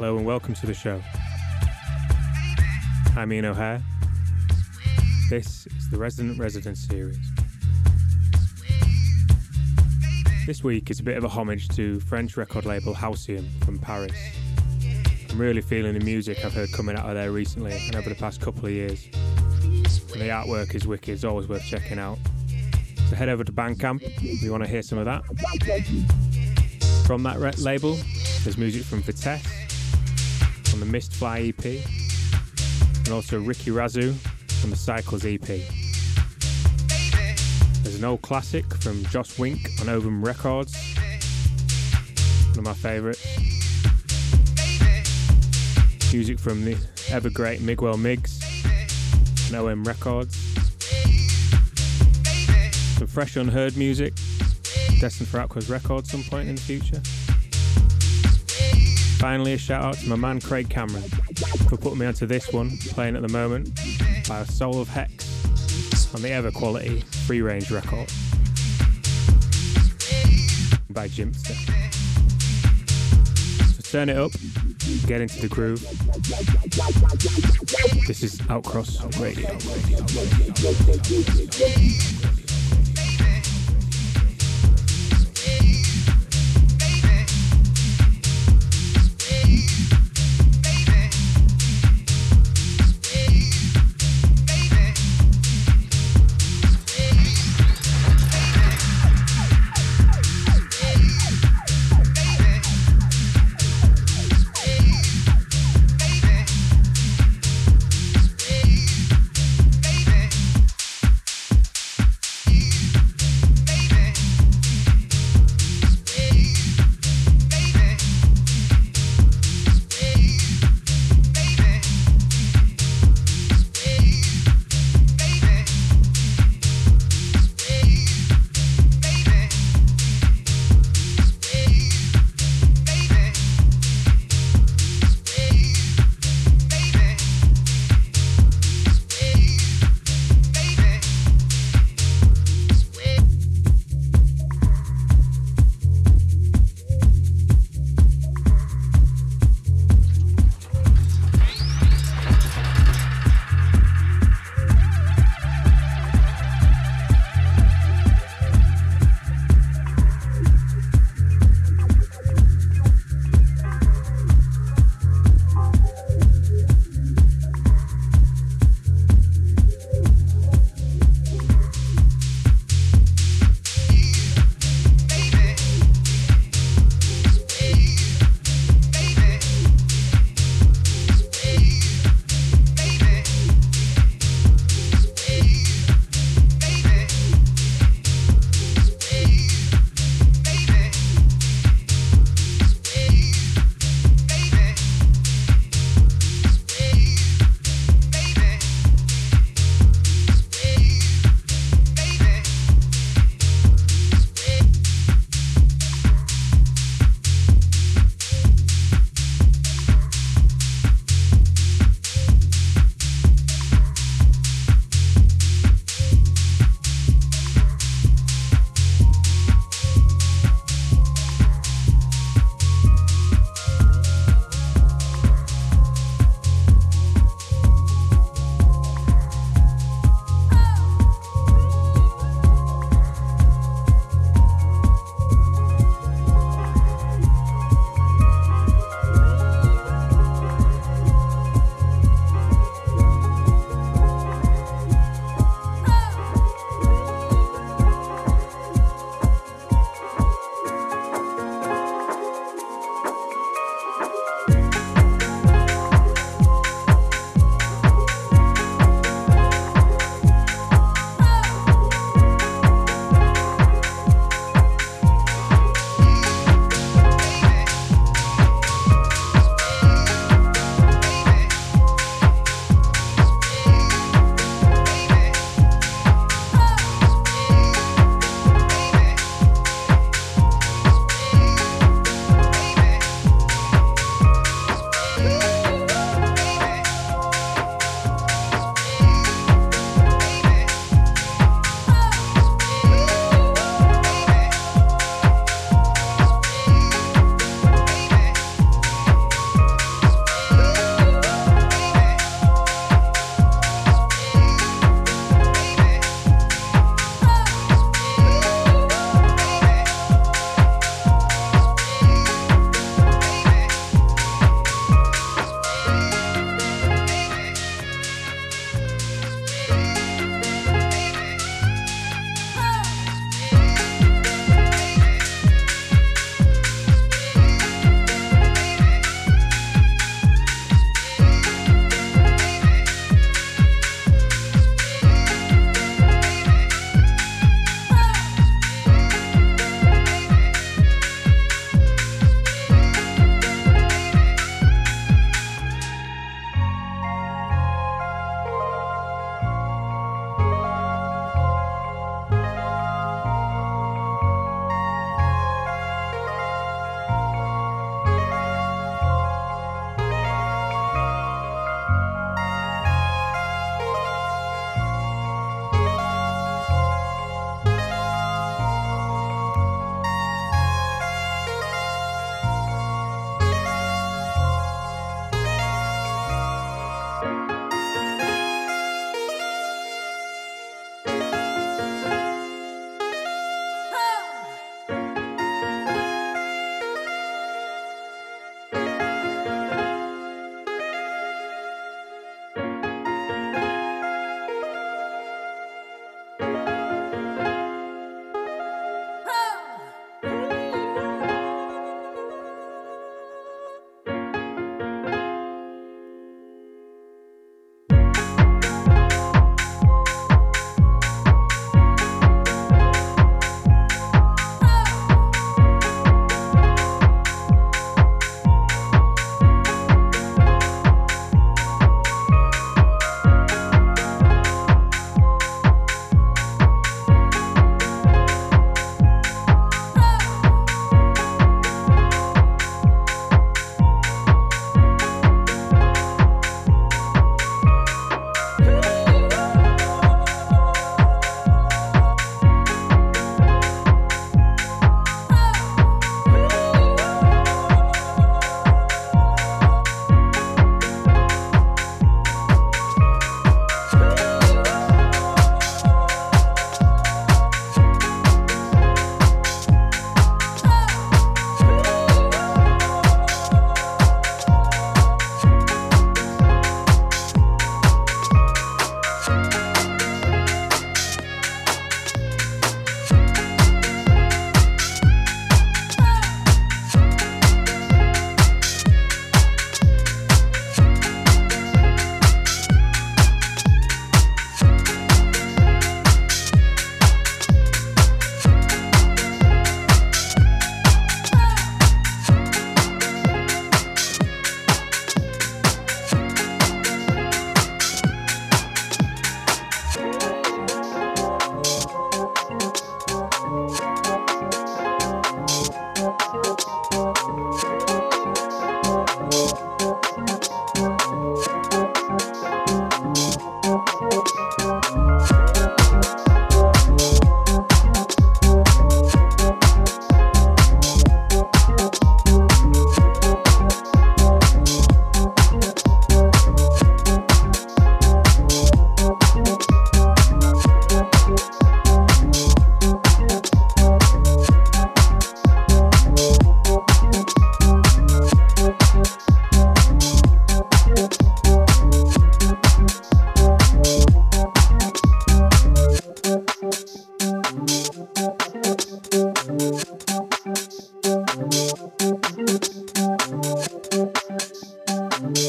Hello and welcome to the show. I'm Ian O'Hare. This is the Resident Resident series. This week is a bit of a homage to French record label Halcyon from Paris. I'm really feeling the music I've heard coming out of there recently and over the past couple of years. And the artwork is wicked, it's always worth checking out. So head over to Bandcamp if you want to hear some of that. From that re- label, there's music from Vitesse the Mistfly EP, and also Ricky Razu from the Cycles EP. There's an old classic from Josh Wink on Ovum Records, one of my favourites. Music from the ever great Miguel Migs on OM Records. Some fresh unheard music, destined for Aqua's Records some point in the future. Finally, a shout out to my man Craig Cameron for putting me onto this one, playing at the moment by Soul of Hex on the ever quality free range record by Jimpster. So turn it up, get into the groove. This is Outcross Radio.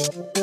you.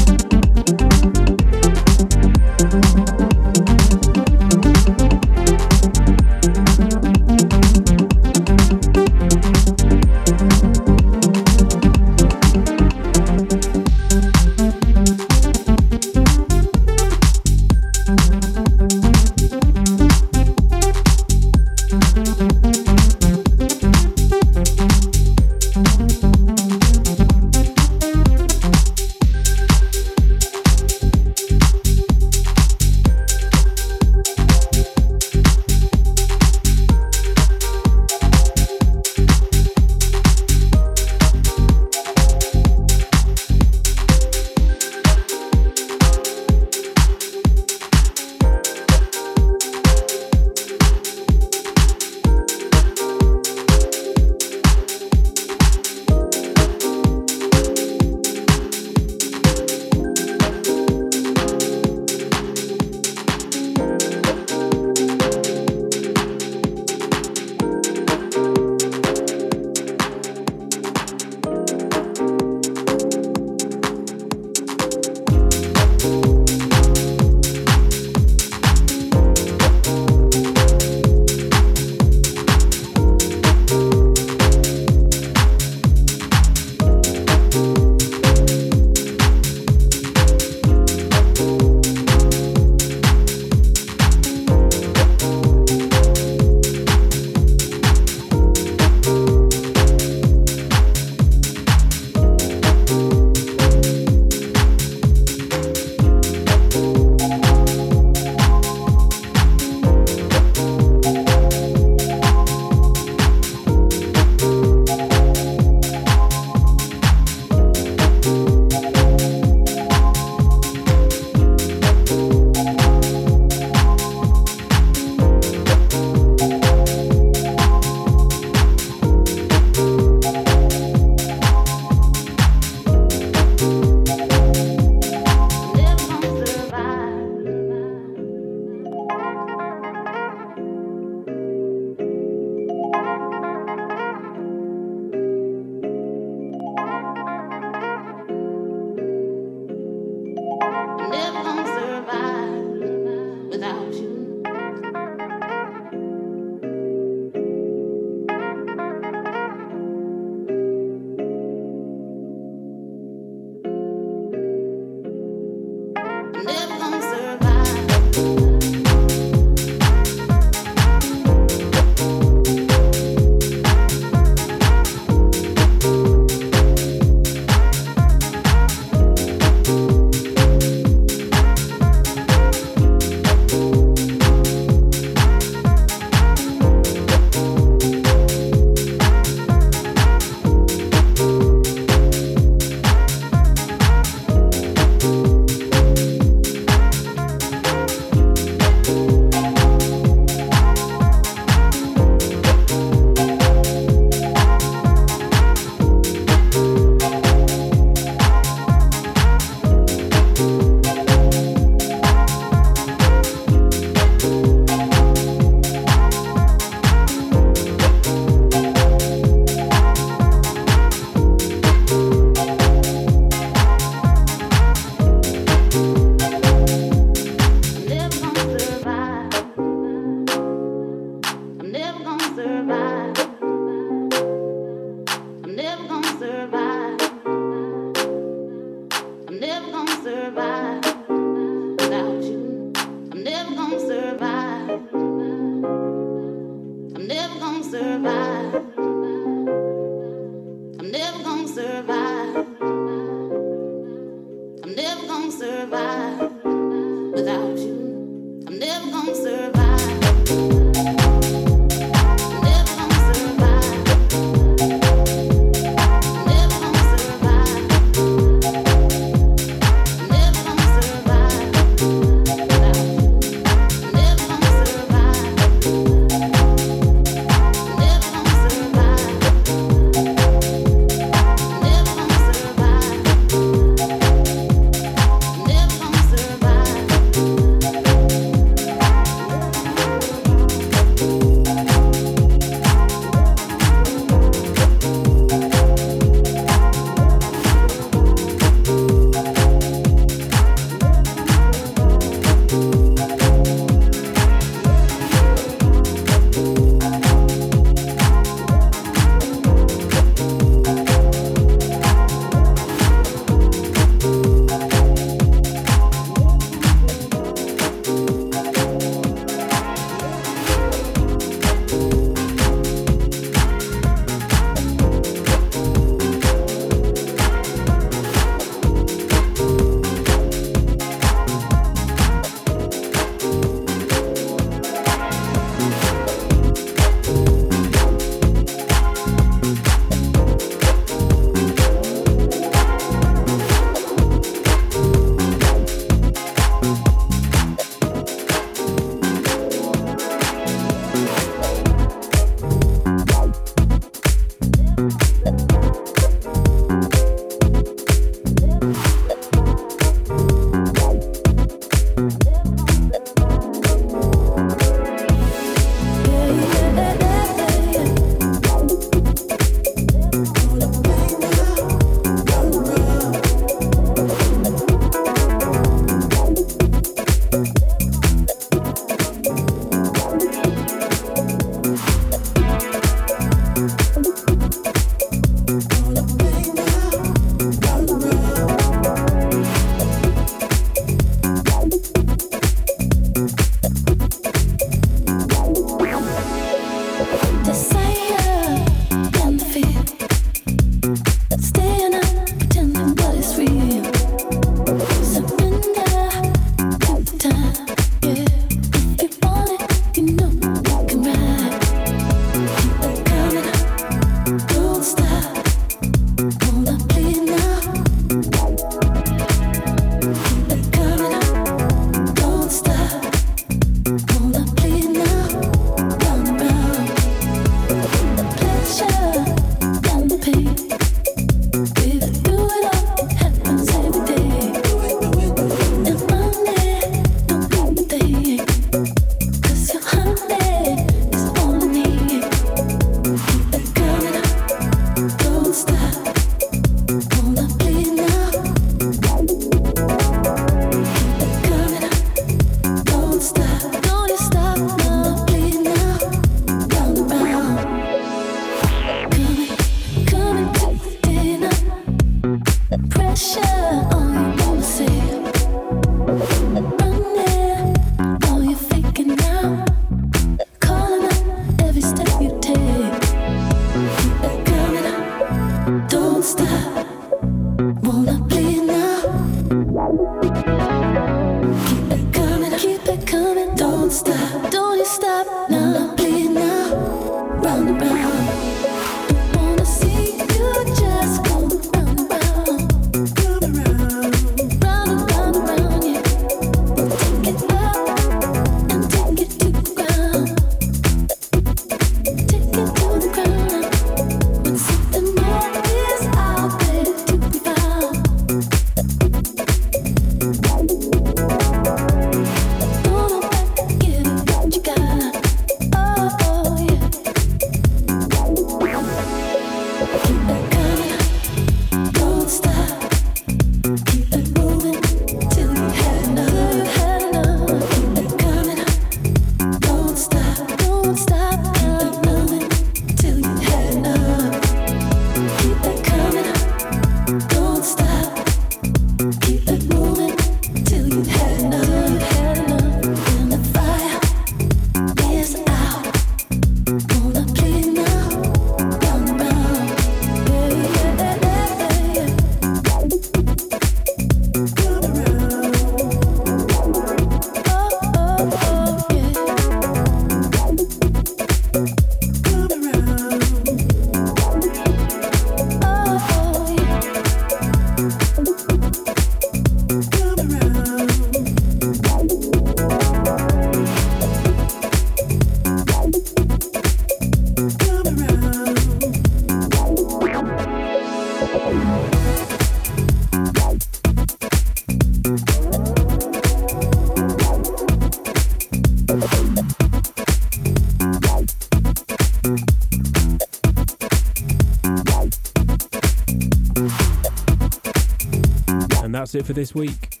That's it for this week.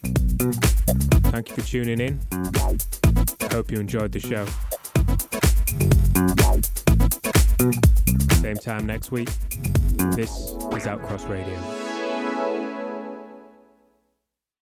Thank you for tuning in. Hope you enjoyed the show. Same time next week. This is Outcross Radio.